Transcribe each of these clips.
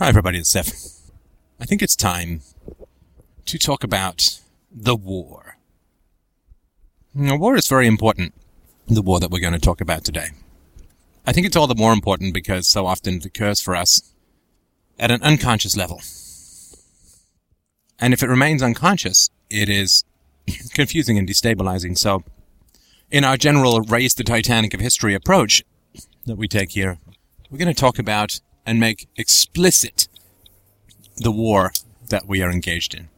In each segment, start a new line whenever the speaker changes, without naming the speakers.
Hi, everybody. It's Steph. I think it's time to talk about the war. Now, war is very important, the war that we're going to talk about today. I think it's all the more important because so often it occurs for us at an unconscious level. And if it remains unconscious, it is confusing and destabilizing. So, in our general raise the Titanic of history approach that we take here, we're going to talk about and make explicit the war that we are engaged in.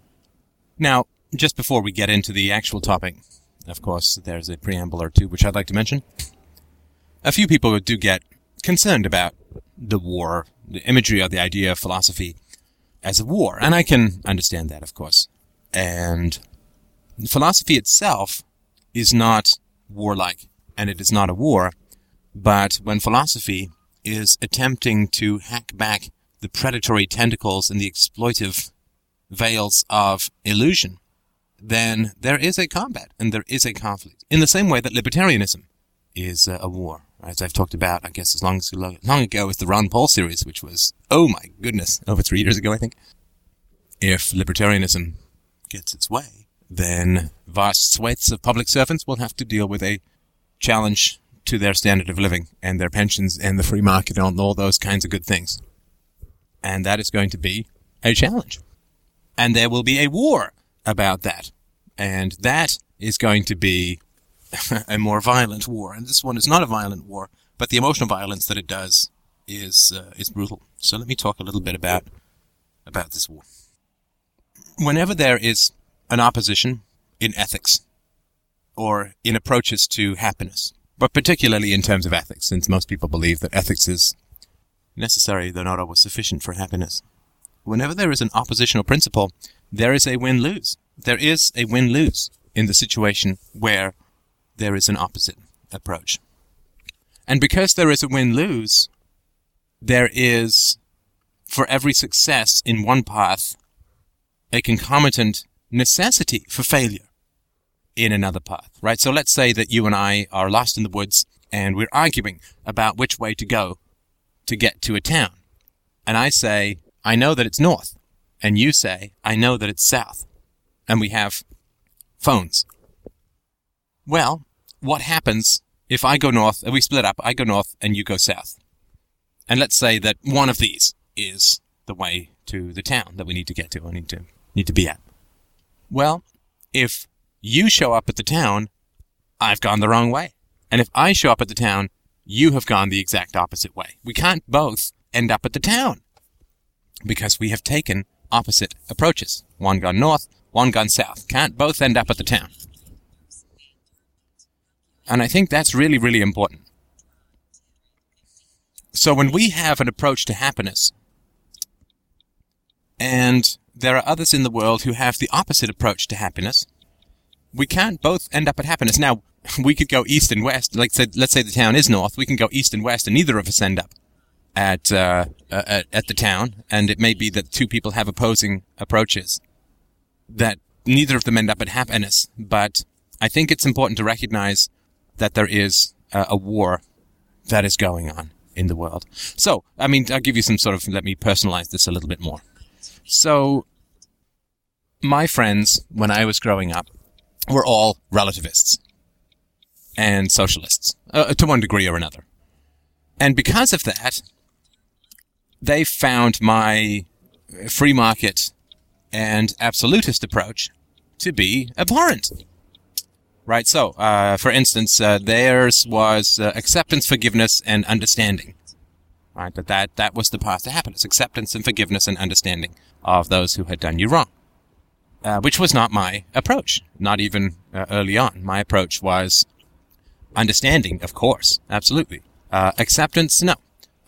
Now, just before we get into the actual topic, of course, there's a preamble or two which I'd like to mention. A few people do get concerned about the war, the imagery of the idea of philosophy as a war, and I can understand that, of course. And philosophy itself is not warlike, and it is not a war, but when philosophy is attempting to hack back the predatory tentacles and the exploitive veils of illusion, then there is a combat and there is a conflict. In the same way that libertarianism is uh, a war, as I've talked about, I guess, as long as long ago as the Ron Paul series, which was oh my goodness, over three years ago, I think. If libertarianism gets its way, then vast swathes of public servants will have to deal with a challenge to their standard of living and their pensions and the free market and all those kinds of good things. And that is going to be a challenge. And there will be a war about that. And that is going to be a more violent war. And this one is not a violent war, but the emotional violence that it does is uh, is brutal. So let me talk a little bit about about this war. Whenever there is an opposition in ethics or in approaches to happiness, but particularly in terms of ethics, since most people believe that ethics is necessary though not always sufficient for happiness. Whenever there is an oppositional principle, there is a win-lose. There is a win-lose in the situation where there is an opposite approach. And because there is a win-lose, there is, for every success in one path, a concomitant necessity for failure in another path, right? So let's say that you and I are lost in the woods and we're arguing about which way to go to get to a town. And I say, I know that it's north. And you say, I know that it's south. And we have phones. Well, what happens if I go north, and we split up, I go north and you go south? And let's say that one of these is the way to the town that we need to get to, or need to, need to be at. Well, if you show up at the town, I've gone the wrong way. And if I show up at the town, you have gone the exact opposite way. We can't both end up at the town because we have taken opposite approaches. One gone north, one gone south. Can't both end up at the town. And I think that's really, really important. So when we have an approach to happiness, and there are others in the world who have the opposite approach to happiness, we can't both end up at happiness. Now, we could go east and west. Like, say, let's say the town is north. We can go east and west, and neither of us end up at, uh, at at the town. And it may be that two people have opposing approaches. That neither of them end up at happiness. But I think it's important to recognize that there is uh, a war that is going on in the world. So, I mean, I'll give you some sort of. Let me personalize this a little bit more. So, my friends, when I was growing up, were all relativists and socialists uh, to one degree or another. And because of that, they found my free market and absolutist approach to be abhorrent. Right. So, uh, for instance, uh, theirs was uh, acceptance, forgiveness, and understanding. Right. That, that that was the path to happiness: acceptance and forgiveness and understanding of those who had done you wrong uh, which was not my approach, not even uh, early on. My approach was understanding, of course, absolutely. Uh, acceptance, no.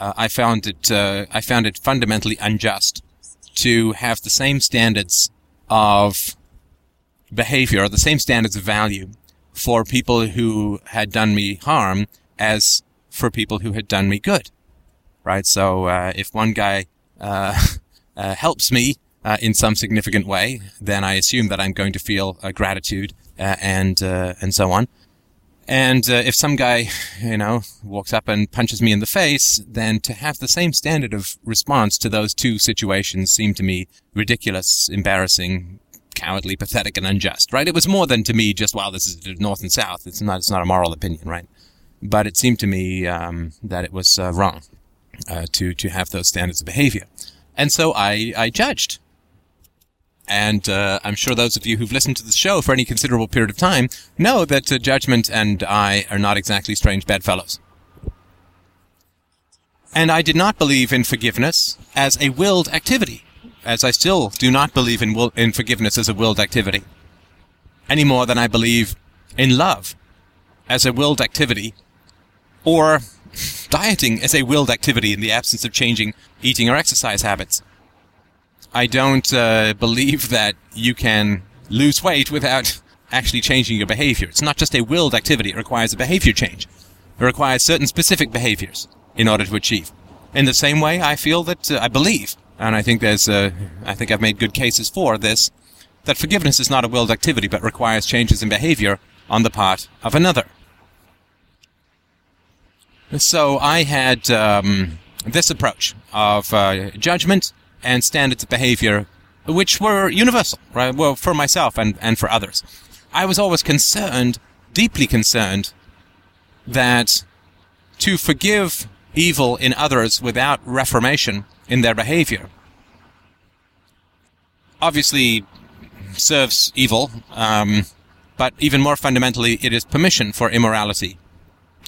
Uh, I found it, uh, I found it fundamentally unjust to have the same standards of behavior or the same standards of value for people who had done me harm as for people who had done me good. Right? So, uh, if one guy, helps me uh, in some significant way, then I assume that I'm going to feel uh, gratitude uh, and uh, and so on. And uh, if some guy, you know, walks up and punches me in the face, then to have the same standard of response to those two situations seemed to me ridiculous, embarrassing, cowardly, pathetic, and unjust, right? It was more than to me just, well, this is north and south. It's not, it's not a moral opinion, right? But it seemed to me um, that it was uh, wrong to to have those standards of behavior, and so I I judged. And uh, I'm sure those of you who've listened to the show for any considerable period of time know that uh, judgment and I are not exactly strange bedfellows. And I did not believe in forgiveness as a willed activity, as I still do not believe in, will- in forgiveness as a willed activity, any more than I believe in love as a willed activity or dieting as a willed activity in the absence of changing eating or exercise habits. I don't uh, believe that you can lose weight without actually changing your behavior. It's not just a willed activity, it requires a behavior change. It requires certain specific behaviors in order to achieve. In the same way, I feel that, uh, I believe, and I think there's, uh, I think I've made good cases for this, that forgiveness is not a willed activity, but requires changes in behavior on the part of another. So I had um, this approach of uh, judgment and standards of behavior, which were universal, right? Well, for myself and, and for others. I was always concerned, deeply concerned, that to forgive evil in others without reformation in their behavior obviously serves evil, um, but even more fundamentally, it is permission for immorality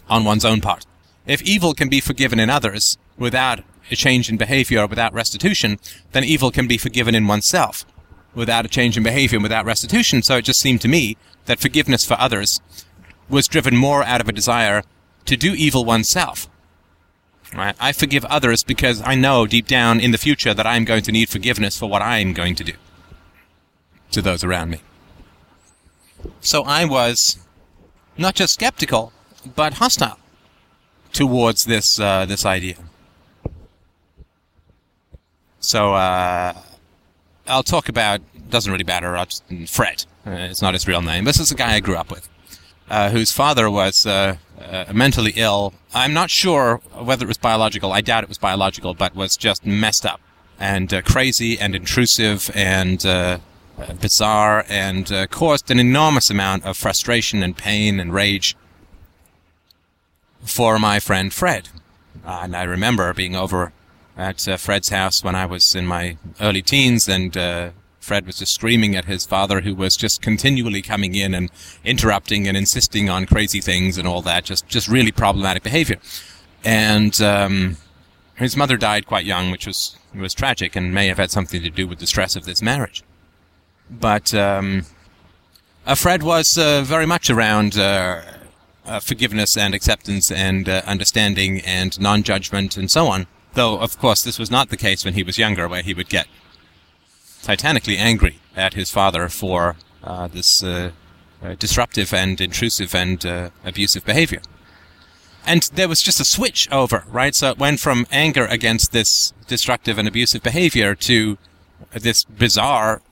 on one's own part. If evil can be forgiven in others without a change in behavior or without restitution, then evil can be forgiven in oneself without a change in behavior and without restitution. So it just seemed to me that forgiveness for others was driven more out of a desire to do evil oneself. Right? I forgive others because I know deep down in the future that I'm going to need forgiveness for what I'm going to do to those around me. So I was not just skeptical, but hostile towards this uh, this idea. So uh, I'll talk about doesn't really matter. I'll just, Fred. Uh, it's not his real name. This is a guy I grew up with, uh, whose father was uh, uh, mentally ill. I'm not sure whether it was biological. I doubt it was biological, but was just messed up and uh, crazy and intrusive and bizarre and caused an enormous amount of frustration and pain and rage for my friend Fred. And I remember being over at uh, Fred's house when I was in my early teens, and uh, Fred was just screaming at his father, who was just continually coming in and interrupting and insisting on crazy things and all that, just just really problematic behavior. And um, his mother died quite young, which was was tragic and may have had something to do with the stress of this marriage. But um, uh, Fred was uh, very much around uh, uh, forgiveness and acceptance and understanding and non-judgment and so on. Though, of course, this was not the case when he was younger, where he would get titanically angry at his father for uh, this uh, uh, disruptive and intrusive and uh, abusive behavior. And there was just a switch over, right? So it went from anger against this destructive and abusive behavior to this bizarre,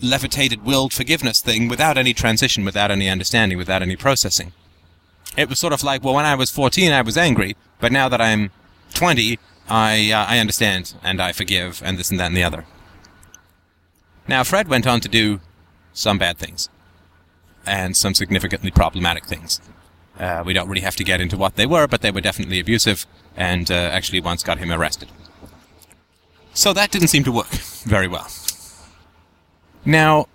levitated, willed forgiveness thing without any transition, without any understanding, without any processing. It was sort of like, well, when I was 14, I was angry, but now that I'm 20, I, uh, I understand and I forgive and this and that and the other. Now, Fred went on to do some bad things and some significantly problematic things. Uh, we don't really have to get into what they were, but they were definitely abusive and uh, actually once got him arrested. So that didn't seem to work very well. Now,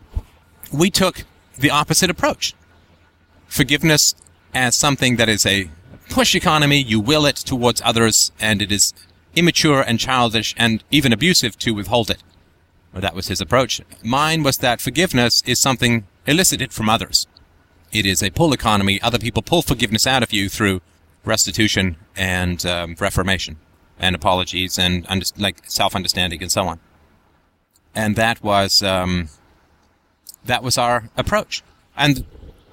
we took the opposite approach. Forgiveness as something that is a push economy, you will it towards others, and it is immature and childish and even abusive to withhold it. Well, that was his approach. Mine was that forgiveness is something elicited from others. It is a pull economy. Other people pull forgiveness out of you through restitution and um, reformation and apologies and under- like self-understanding and so on. And that was um, that was our approach. And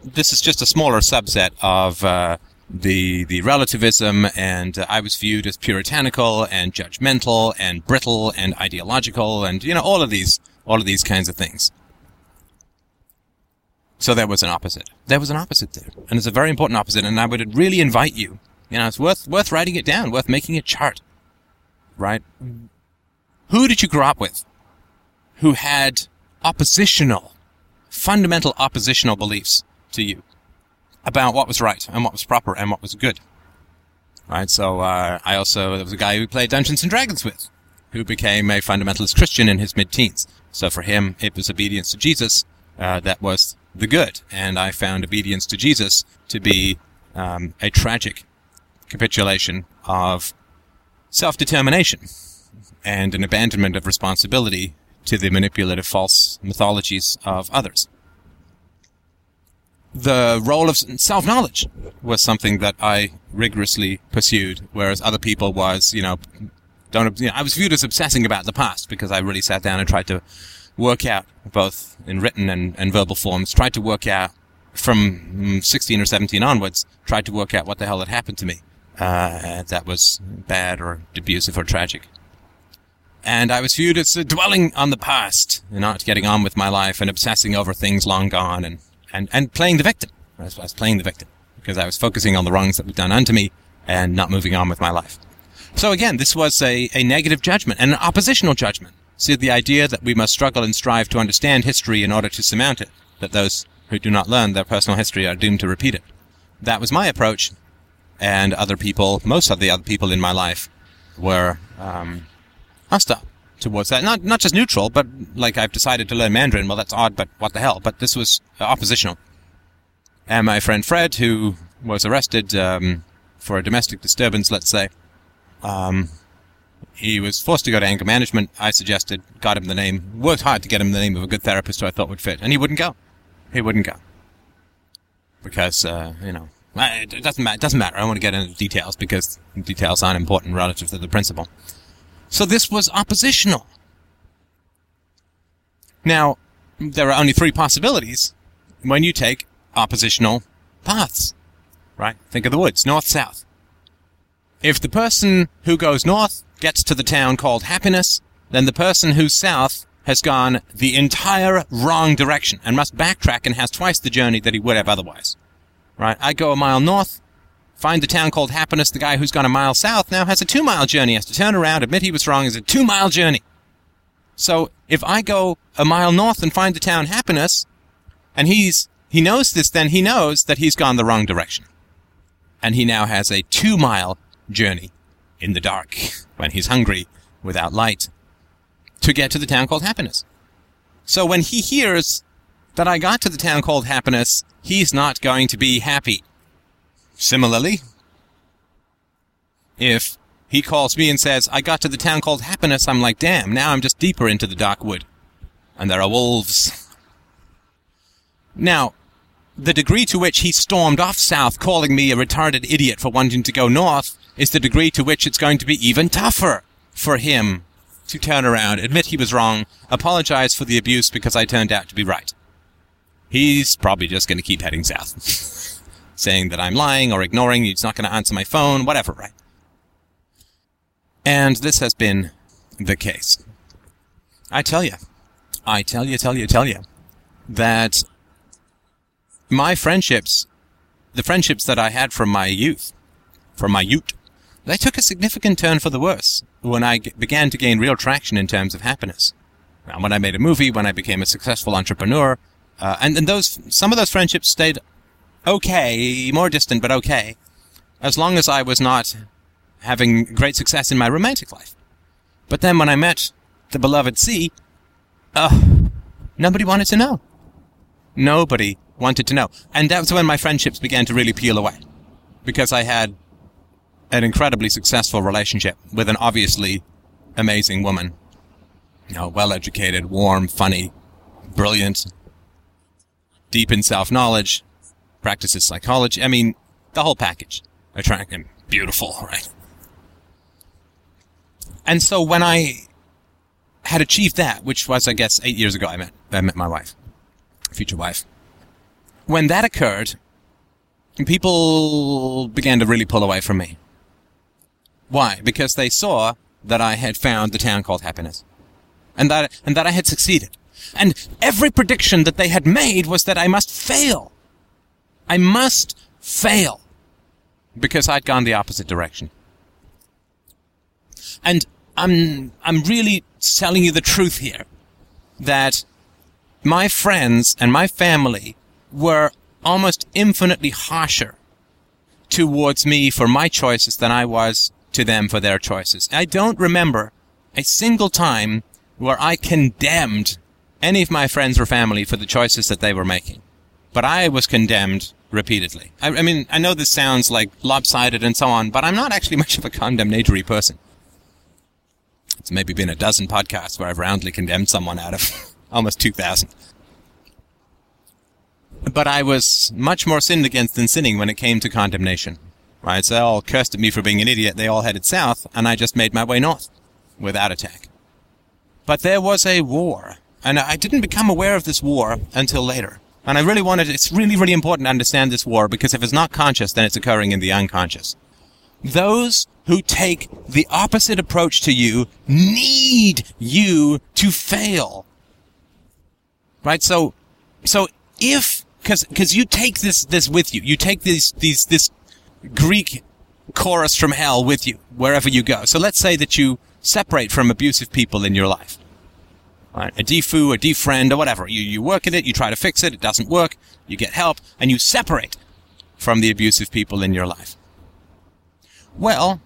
this is just a smaller subset of uh, the the relativism, and uh, I was viewed as puritanical and judgmental and brittle and ideological, and you know all of these all of these kinds of things. So there was an opposite. There was an opposite there. And it's a very important opposite, and I would really invite you. You know, it's worth worth writing it down, worth making a chart. Right? Who did you grow up with who had oppositional, fundamental oppositional beliefs to you about what was right and what was proper and what was good? Right? So, uh, I also, there was a guy who played Dungeons and Dragons with, who became a fundamentalist Christian in his mid-teens. So for him, it was obedience to Jesus, uh, that was the good. And I found obedience to Jesus to be, um, a tragic capitulation of self-determination and an abandonment of responsibility to the manipulative false mythologies of others. The role of self-knowledge was something that I rigorously pursued, whereas other people was, you know, don't, you know, I was viewed as obsessing about the past because I really sat down and tried to work out, both in written and, and verbal forms, tried to work out from mm, 16 or 17 onwards, tried to work out what the hell had happened to me. Uh, that was bad or abusive or tragic and I was viewed as dwelling on the past, and not getting on with my life and obsessing over things long gone, and, and, and playing the victim. I was, I was playing the victim because I was focusing on the wrongs that were done unto me and not moving on with my life. So again, this was a, a negative judgment and an oppositional judgment. See, the idea that we must struggle and strive to understand history in order to surmount it, that those who do not learn their personal history are doomed to repeat it. That was my approach, and other people, most of the other people in my life, were um, hostile towards that. Not not just neutral, but like I've decided to learn Mandarin. Well, that's odd, but what the hell? But this was uh, oppositional. And my friend Fred, who was arrested um, for a domestic disturbance, let's say, um, he was forced to go to anger management. I suggested, got him the name, worked hard to get him the name of a good therapist who I thought would fit, and he wouldn't go. He wouldn't go because uh, you know it doesn't matter. It doesn't matter. I don't want to get into details because details aren't important relative to the principle. So this was oppositional. Now, there are only three possibilities when you take oppositional paths. Right? Think of the woods, north, south. If the person who goes north gets to the town called happiness, then the person who's south has gone the entire wrong direction and must backtrack and has twice the journey that he would have otherwise. Right? I go a mile north, Find the town called Happiness. The guy who's gone a mile south now has a two mile journey. He has to turn around, admit he was wrong. It's a two mile journey. So if I go a mile north and find the town Happiness, and he's, he knows this, then he knows that he's gone the wrong direction. And he now has a two mile journey in the dark when he's hungry without light to get to the town called Happiness. So when he hears that I got to the town called Happiness, he's not going to be happy. Similarly, if he calls me and says, I got to the town called Happiness, I'm like, damn, now I'm just deeper into the dark wood. And there are wolves. Now, the degree to which he stormed off south, calling me a retarded idiot for wanting to go north, is the degree to which it's going to be even tougher for him to turn around, admit he was wrong, apologize for the abuse because I turned out to be right. He's probably just going to keep heading south. saying that I'm lying or ignoring, he's not going to answer my phone, whatever, right? And this has been the case. I tell you, I tell you, tell you, tell you, that my friendships, the friendships that I had from my youth, from my youth, they took a significant turn for the worse when I g- began to gain real traction in terms of happiness. Now, when I made a movie, when I became a successful entrepreneur, uh, and, and those some of those friendships stayed okay, more distant, but okay, as long as I was not having great success in my romantic life. But then when I met the beloved C, uh, nobody wanted to know. Nobody wanted to know. And that's when my friendships began to really peel away. Because I had an incredibly successful relationship with an obviously amazing woman. You know, well educated, warm, funny, brilliant, deep in self knowledge, practices psychology. I mean, the whole package. Attractive, beautiful, right? And so when I had achieved that, which was, I guess, eight years ago, I met, I met my wife, future wife. When that occurred, people began to really pull away from me. Why? Because they saw that I had found the town called happiness. And that, and that I had succeeded. And every prediction that they had made was that I must fail. I must fail. Because I'd gone the opposite direction. And I'm, I'm really telling you the truth here. That my friends and my family were almost infinitely harsher towards me for my choices than I was to them for their choices. I don't remember a single time where I condemned any of my friends or family for the choices that they were making. But I was condemned repeatedly. I, I mean, I know this sounds like lopsided and so on, but I'm not actually much of a condemnatory person. It's maybe been a dozen podcasts where I've roundly condemned someone out of almost 2,000. But I was much more sinned against than sinning when it came to condemnation. Right? So they all cursed at me for being an idiot. They all headed south, and I just made my way north without attack. But there was a war, and I didn't become aware of this war until later. And I really wanted, it's really, really important to understand this war because if it's not conscious, then it's occurring in the unconscious. Those who take the opposite approach to you need you to fail. Right? So, so if, cause, cause you take this, this with you, you take these, these, this Greek chorus from hell with you wherever you go. So let's say that you separate from abusive people in your life. Right? A defu, a defriend, or whatever. You, you work at it, you try to fix it, it doesn't work, you get help, and you separate from the abusive people in your life. Well,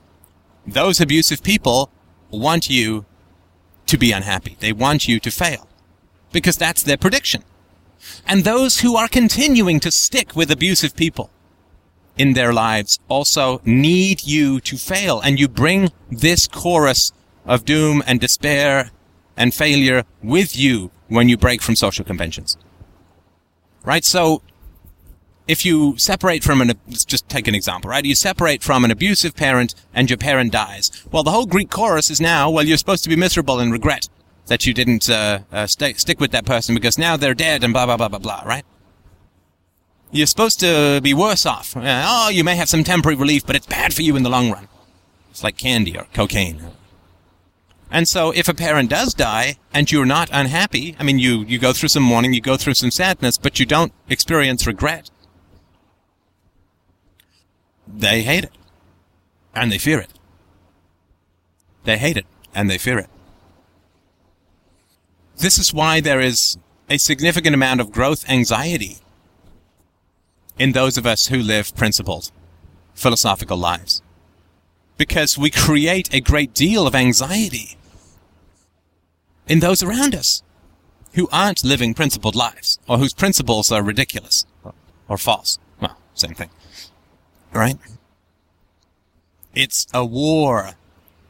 those abusive people want you to be unhappy. They want you to fail. Because that's their prediction. And those who are continuing to stick with abusive people in their lives also need you to fail. And you bring this chorus of doom and despair and failure with you when you break from social conventions. Right? So, if you separate from an, let's just take an example, right? You separate from an abusive parent and your parent dies. Well, the whole Greek chorus is now, well, you're supposed to be miserable and regret that you didn't uh, uh, st- stick with that person because now they're dead and blah, blah, blah, blah, blah, right? You're supposed to be worse off. Uh, oh, you may have some temporary relief, but it's bad for you in the long run. It's like candy or cocaine. And so if a parent does die and you're not unhappy, I mean, you, you go through some mourning, you go through some sadness, but you don't experience regret. They hate it. And they fear it. They hate it and they fear it. This is why there is a significant amount of growth anxiety in those of us who live principled, philosophical lives. Because we create a great deal of anxiety in those around us who aren't living principled lives or whose principles are ridiculous or false. Well, same thing. Right? It's a war.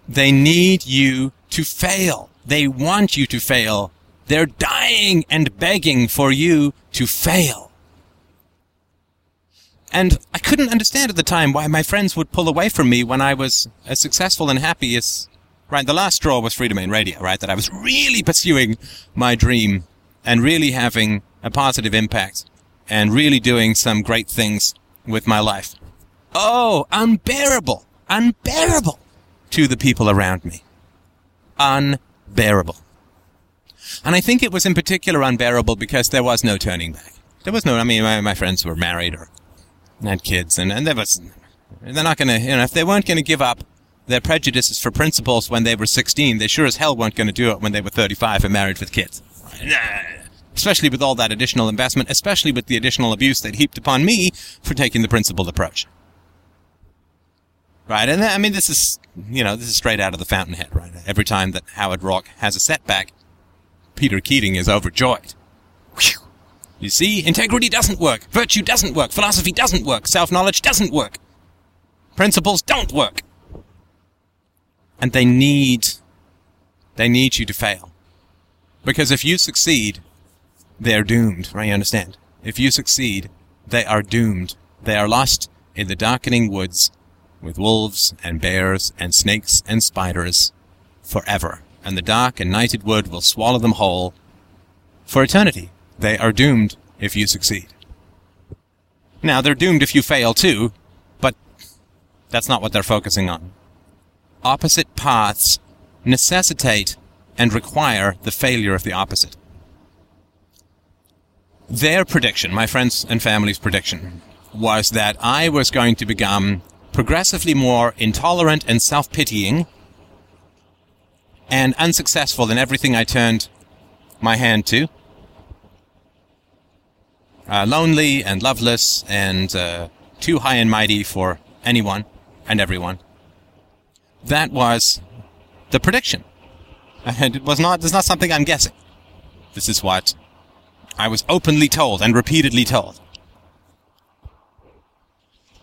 They need you to fail. They want you to fail. They're dying and begging for you to fail. And I couldn't understand at the time why my friends would pull away from me when I was as successful and happy as right, the last straw was Freedomain Radio, right? That I was really pursuing my dream and really having a positive impact and really doing some great things with my life. Oh, unbearable, unbearable to the people around me. Unbearable. And I think it was in particular unbearable because there was no turning back. There was no, I mean, my, my friends were married or had kids and, and there was, they're not gonna, you know, if they weren't gonna give up their prejudices for principles when they were 16, they sure as hell weren't going to do it when they were 35 and married with kids. Especially with all that additional investment, especially with the additional abuse that heaped upon me for taking the principled approach. Right, and I mean, this is, you know, this is straight out of the fountainhead, right? Every time that Howard Roark has a setback, Peter Keating is overjoyed. Whew. You see, integrity doesn't work, virtue doesn't work, philosophy doesn't work, self-knowledge doesn't work, principles don't work and they need they need you to fail. Because if you succeed they're doomed right? You understand? If you succeed they are doomed. They are lost in the darkening woods with wolves and bears and snakes and spiders forever. And the dark and nighted wood will swallow them whole for eternity. They are doomed if you succeed. Now they're doomed if you fail too but that's not what they're focusing on opposite paths necessitate and require the failure of the opposite. their prediction, my friends and family's prediction, was that I was going to become progressively more intolerant and self-pitying and unsuccessful in everything I turned my hand to. Uh, lonely and loveless and uh, too high and mighty for anyone and everyone. That was the prediction. And it was not, it's not something I'm guessing. This is what I was openly told and repeatedly told.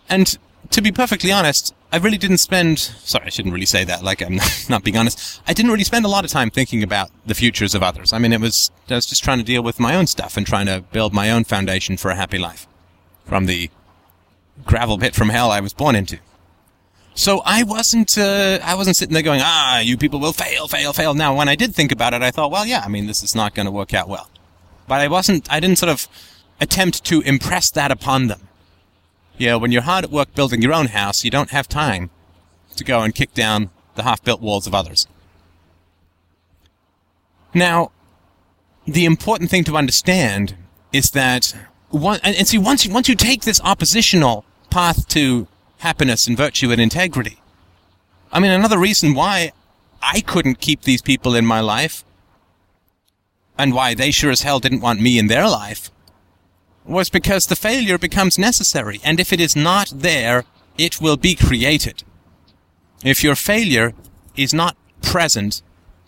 And to be perfectly honest, I really didn't spend, sorry, I shouldn't really say that, like I'm not being honest. I didn't really spend a lot of time thinking about the futures of others. I mean, it was, I was just trying to deal with my own stuff and trying to build my own foundation for a happy life from the gravel pit from hell I was born into. So I wasn't, uh, I wasn't sitting there going, ah, you people will fail, fail, fail. Now, when I did think about it, I thought, well, yeah, I mean, this is not going to work out well. But I wasn't, I didn't sort of attempt to impress that upon them. You know, when you're hard at work building your own house, you don't have time to go and kick down the half-built walls of others. Now, the important thing to understand is that one, and, see, once you, once you take this oppositional path to happiness and virtue and integrity. I mean, another reason why I couldn't keep these people in my life and why they sure as hell didn't want me in their life was because the failure becomes necessary. And if it is not there, it will be created. If your failure is not present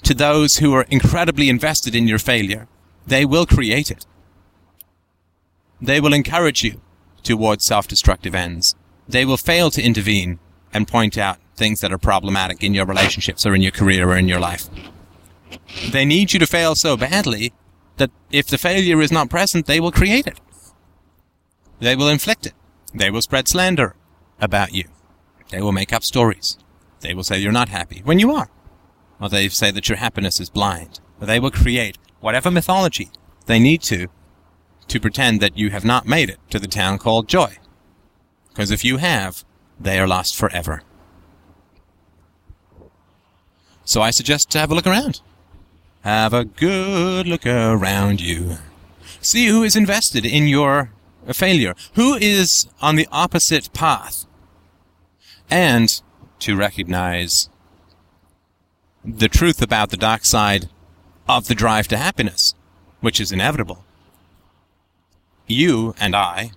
to those who are incredibly invested in your failure, they will create it. They will encourage you towards self-destructive ends they will fail to intervene and point out things that are problematic in your relationships or in your career or in your life. They need you to fail so badly that if the failure is not present, they will create it. They will inflict it. They will spread slander about you. They will make up stories. They will say you're not happy when you are. Or they say that your happiness is blind. Or they will create whatever mythology they need to to pretend that you have not made it to the town called joy. Because if you have, they are lost forever. So I suggest to have a look around. Have a good look around you. See who is invested in your failure. Who is on the opposite path. And to recognize the truth about the dark side of the drive to happiness, which is inevitable. You and I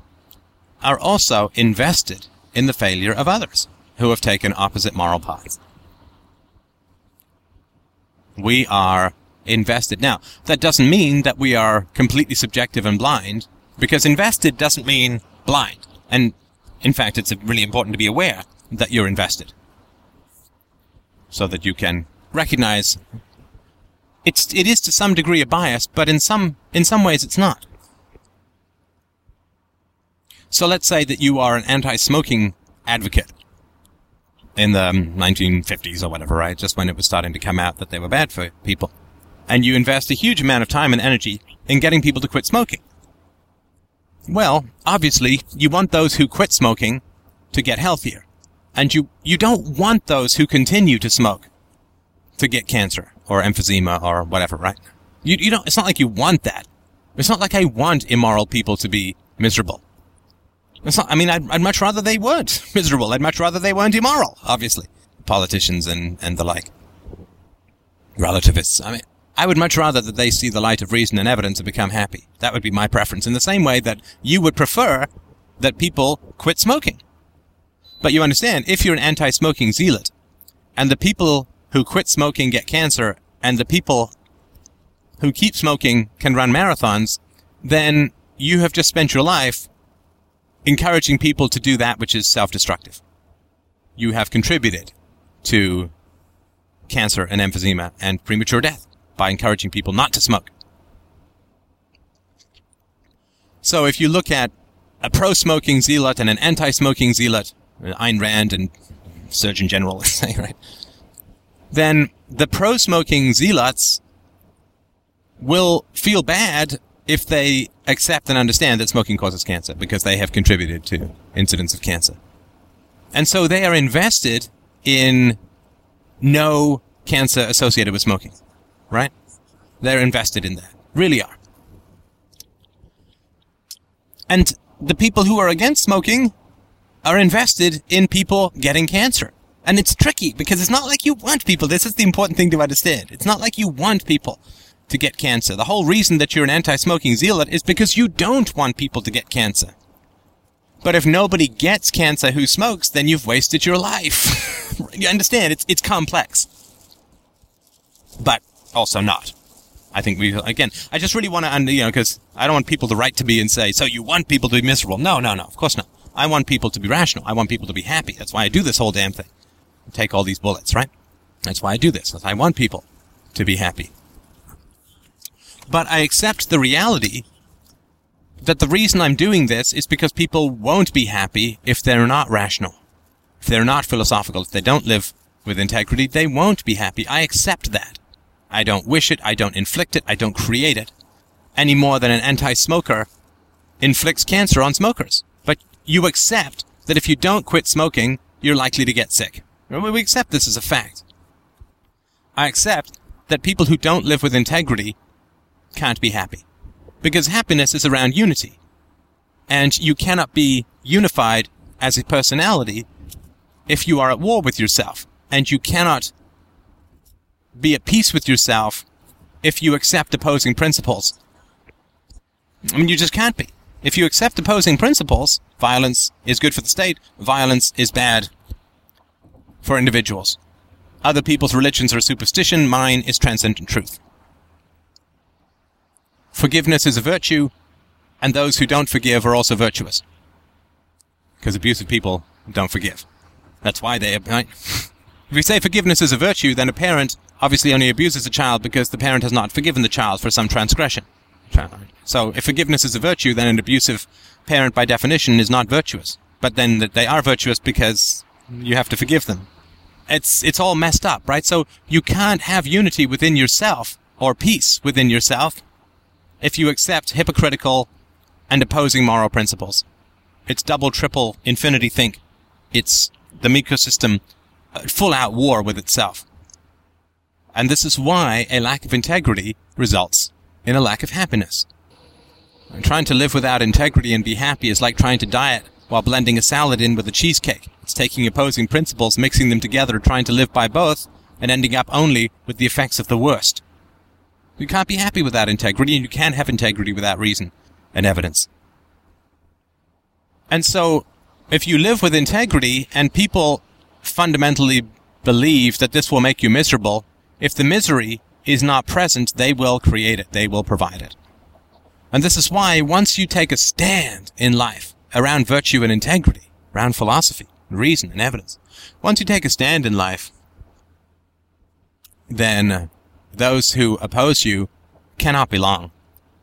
are also invested in the failure of others who have taken opposite moral paths. We are invested. Now, that doesn't mean that we are completely subjective and blind, because invested doesn't mean blind. And in fact, it's really important to be aware that you're invested. So that you can recognize it's, it is to some degree a bias, but in some, in some ways it's not. So let's say that you are an anti-smoking advocate in the um, 1950s or whatever, right? Just when it was starting to come out that they were bad for people. And you invest a huge amount of time and energy in getting people to quit smoking. Well, obviously, you want those who quit smoking to get healthier. And you, you don't want those who continue to smoke to get cancer or emphysema or whatever, right? You, you don't, it's not like you want that. It's not like I want immoral people to be miserable. Not, I mean, I'd, I'd much rather they weren't miserable. I'd much rather they weren't immoral, obviously. Politicians and, and the like. Relativists. I mean, I would much rather that they see the light of reason and evidence and become happy. That would be my preference. In the same way that you would prefer that people quit smoking. But you understand, if you're an anti-smoking zealot, and the people who quit smoking get cancer, and the people who keep smoking can run marathons, then you have just spent your life encouraging people to do that which is self-destructive. You have contributed to cancer and emphysema and premature death by encouraging people not to smoke. So if you look at a pro-smoking zealot and an anti-smoking zealot, Ayn Rand and Surgeon General, let's say, right? Then the pro-smoking zealots will feel bad if they accept and understand that smoking causes cancer because they have contributed to incidents of cancer. And so they are invested in no cancer associated with smoking, right? They're invested in that. Really are. And the people who are against smoking are invested in people getting cancer. And it's tricky because it's not like you want people. This is the important thing to understand. It's not like you want people to get cancer. The whole reason that you're an anti-smoking zealot is because you don't want people to get cancer. But if nobody gets cancer who smokes, then you've wasted your life. you understand? It's, it's complex. But also not. I think we, again, I just really want to, you know, because I don't want people to write to me and say, so you want people to be miserable. No, no, no, of course not. I want people to be rational. I want people to be happy. That's why I do this whole damn thing. take all these bullets, right? That's why I do this. I want people to be happy. But I accept the reality that the reason I'm doing this is because people won't be happy if they're not rational. If they're not philosophical, if they don't live with integrity, they won't be happy. I accept that. I don't wish it, I don't inflict it, I don't create it, any more than an anti-smoker inflicts cancer on smokers. But you accept that if you don't quit smoking, you're likely to get sick. We accept this as a fact. I accept that people who don't live with integrity can't be happy. Because happiness is around unity. And you cannot be unified as a personality if you are at war with yourself. And you cannot be at peace with yourself if you accept opposing principles. I mean, you just can't be. If you accept opposing principles, violence is good for the state, violence is bad for individuals. Other people's religions are superstition, mine is transcendent truth. Forgiveness is a virtue, and those who don't forgive are also virtuous. Because abusive people don't forgive. That's why they, right? If we say forgiveness is a virtue, then a parent obviously only abuses a child because the parent has not forgiven the child for some transgression. So if forgiveness is a virtue, then an abusive parent by definition is not virtuous. But then they are virtuous because you have to forgive them. It's, it's all messed up, right? So you can't have unity within yourself or peace within yourself if you accept hypocritical and opposing moral principles. It's double, triple, infinity think. It's the ecosystem uh, full out war with itself. And this is why a lack of integrity results in a lack of happiness. And trying to live without integrity and be happy is like trying to diet while blending a salad in with a cheesecake. It's taking opposing principles, mixing them together, trying to live by both, and ending up only with the effects of the worst. You can't be happy without integrity, and you can't have integrity without reason and evidence. And so, if you live with integrity and people fundamentally believe that this will make you miserable, if the misery is not present, they will create it. They will provide it. And this is why once you take a stand in life around virtue and integrity, around philosophy, reason and evidence, once you take a stand in life, then those who oppose you cannot be long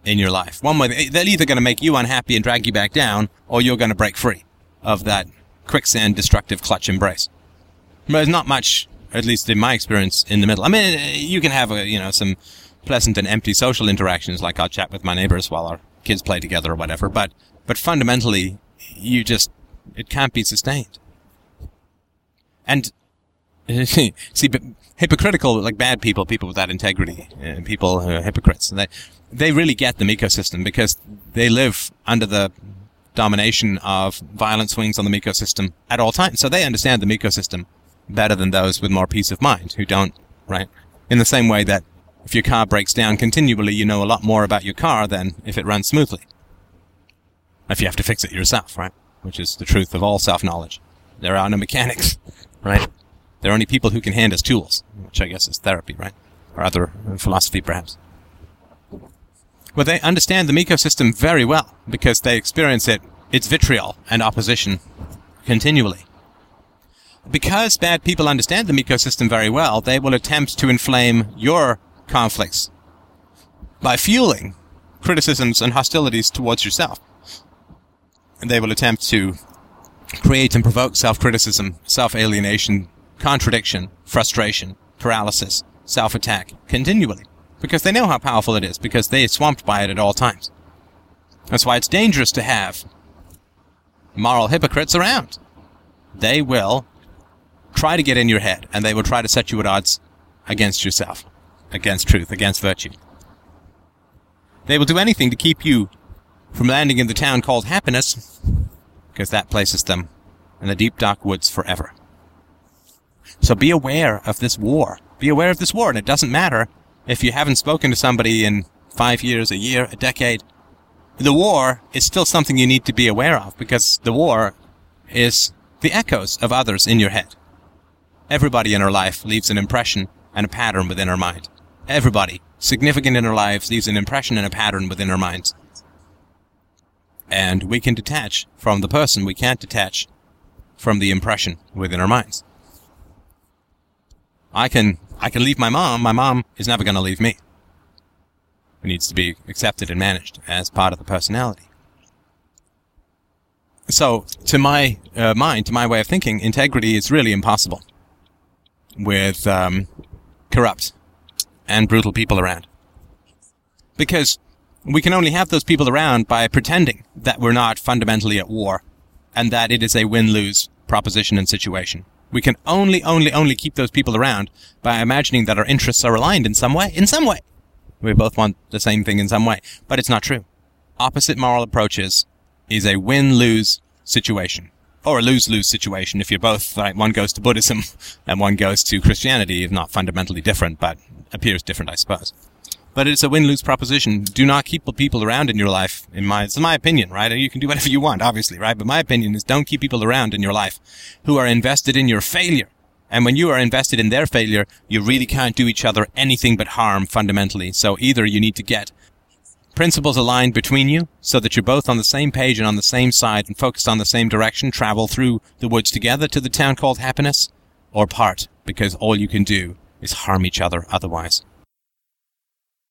in your life. One way, they're either going to make you unhappy and drag you back down, or you're going to break free of that quicksand destructive clutch embrace. But There's not much, at least in my experience, in the middle. I mean, you can have a, you know, some pleasant and empty social interactions, like I'll chat with my neighbors while our kids play together or whatever, but, but fundamentally, you just, it can't be sustained. And, see, hypocritical, like bad people, people without integrity, uh, people who are hypocrites. They, they really get the ecosystem because they live under the domination of violent swings on the ecosystem at all times. So they understand the ecosystem better than those with more peace of mind who don't, right? In the same way that if your car breaks down continually, you know a lot more about your car than if it runs smoothly. If you have to fix it yourself, right? Which is the truth of all self-knowledge. There are no mechanics, right? There are only people who can hand us tools, which I guess is therapy, right? Or other philosophy, perhaps. Well, they understand the ecosystem very well because they experience it, its vitriol and opposition continually. Because bad people understand the ecosystem very well, they will attempt to inflame your conflicts by fueling criticisms and hostilities towards yourself. And they will attempt to create and provoke self-criticism, self-alienation, contradiction, frustration, paralysis, self-attack continually. Because they know how powerful it is, because they are swamped by it at all times. That's why it's dangerous to have moral hypocrites around. They will try to get in your head, and they will try to set you at odds against yourself, against truth, against virtue. They will do anything to keep you from landing in the town called happiness, because that places them in the deep dark woods forever. So be aware of this war. Be aware of this war, and it doesn't matter if you haven't spoken to somebody in five years, a year, a decade. The war is still something you need to be aware of, because the war is the echoes of others in your head. Everybody in our life leaves an impression and a pattern within our mind. Everybody, significant in our lives, leaves an impression and a pattern within our minds. And we can detach from the person. We can't detach from the impression within our minds. I can, I can leave my mom. My mom is never going to leave me. It needs to be accepted and managed as part of the personality. So, to my uh, mind, to my way of thinking, integrity is really impossible with um, corrupt and brutal people around. Because we can only have those people around by pretending that we're not fundamentally at war and that it is a win-lose proposition and situation. We can only, only, only keep those people around by imagining that our interests are aligned in some way. In some way. We both want the same thing in some way. But it's not true. Opposite moral approaches is a win-lose situation. Or a lose-lose situation if you're both, like, one goes to Buddhism and one goes to Christianity, if not fundamentally different, but appears different, I suppose. But it's a win-lose proposition. Do not keep people around in your life. In my, it's my opinion, right? You can do whatever you want, obviously, right? But my opinion is don't keep people around in your life who are invested in your failure. And when you are invested in their failure, you really can't do each other anything but harm fundamentally. So either you need to get principles aligned between you so that you're both on the same page and on the same side and focused on the same direction, travel through the woods together to the town called happiness, or part, because all you can do is harm each other otherwise.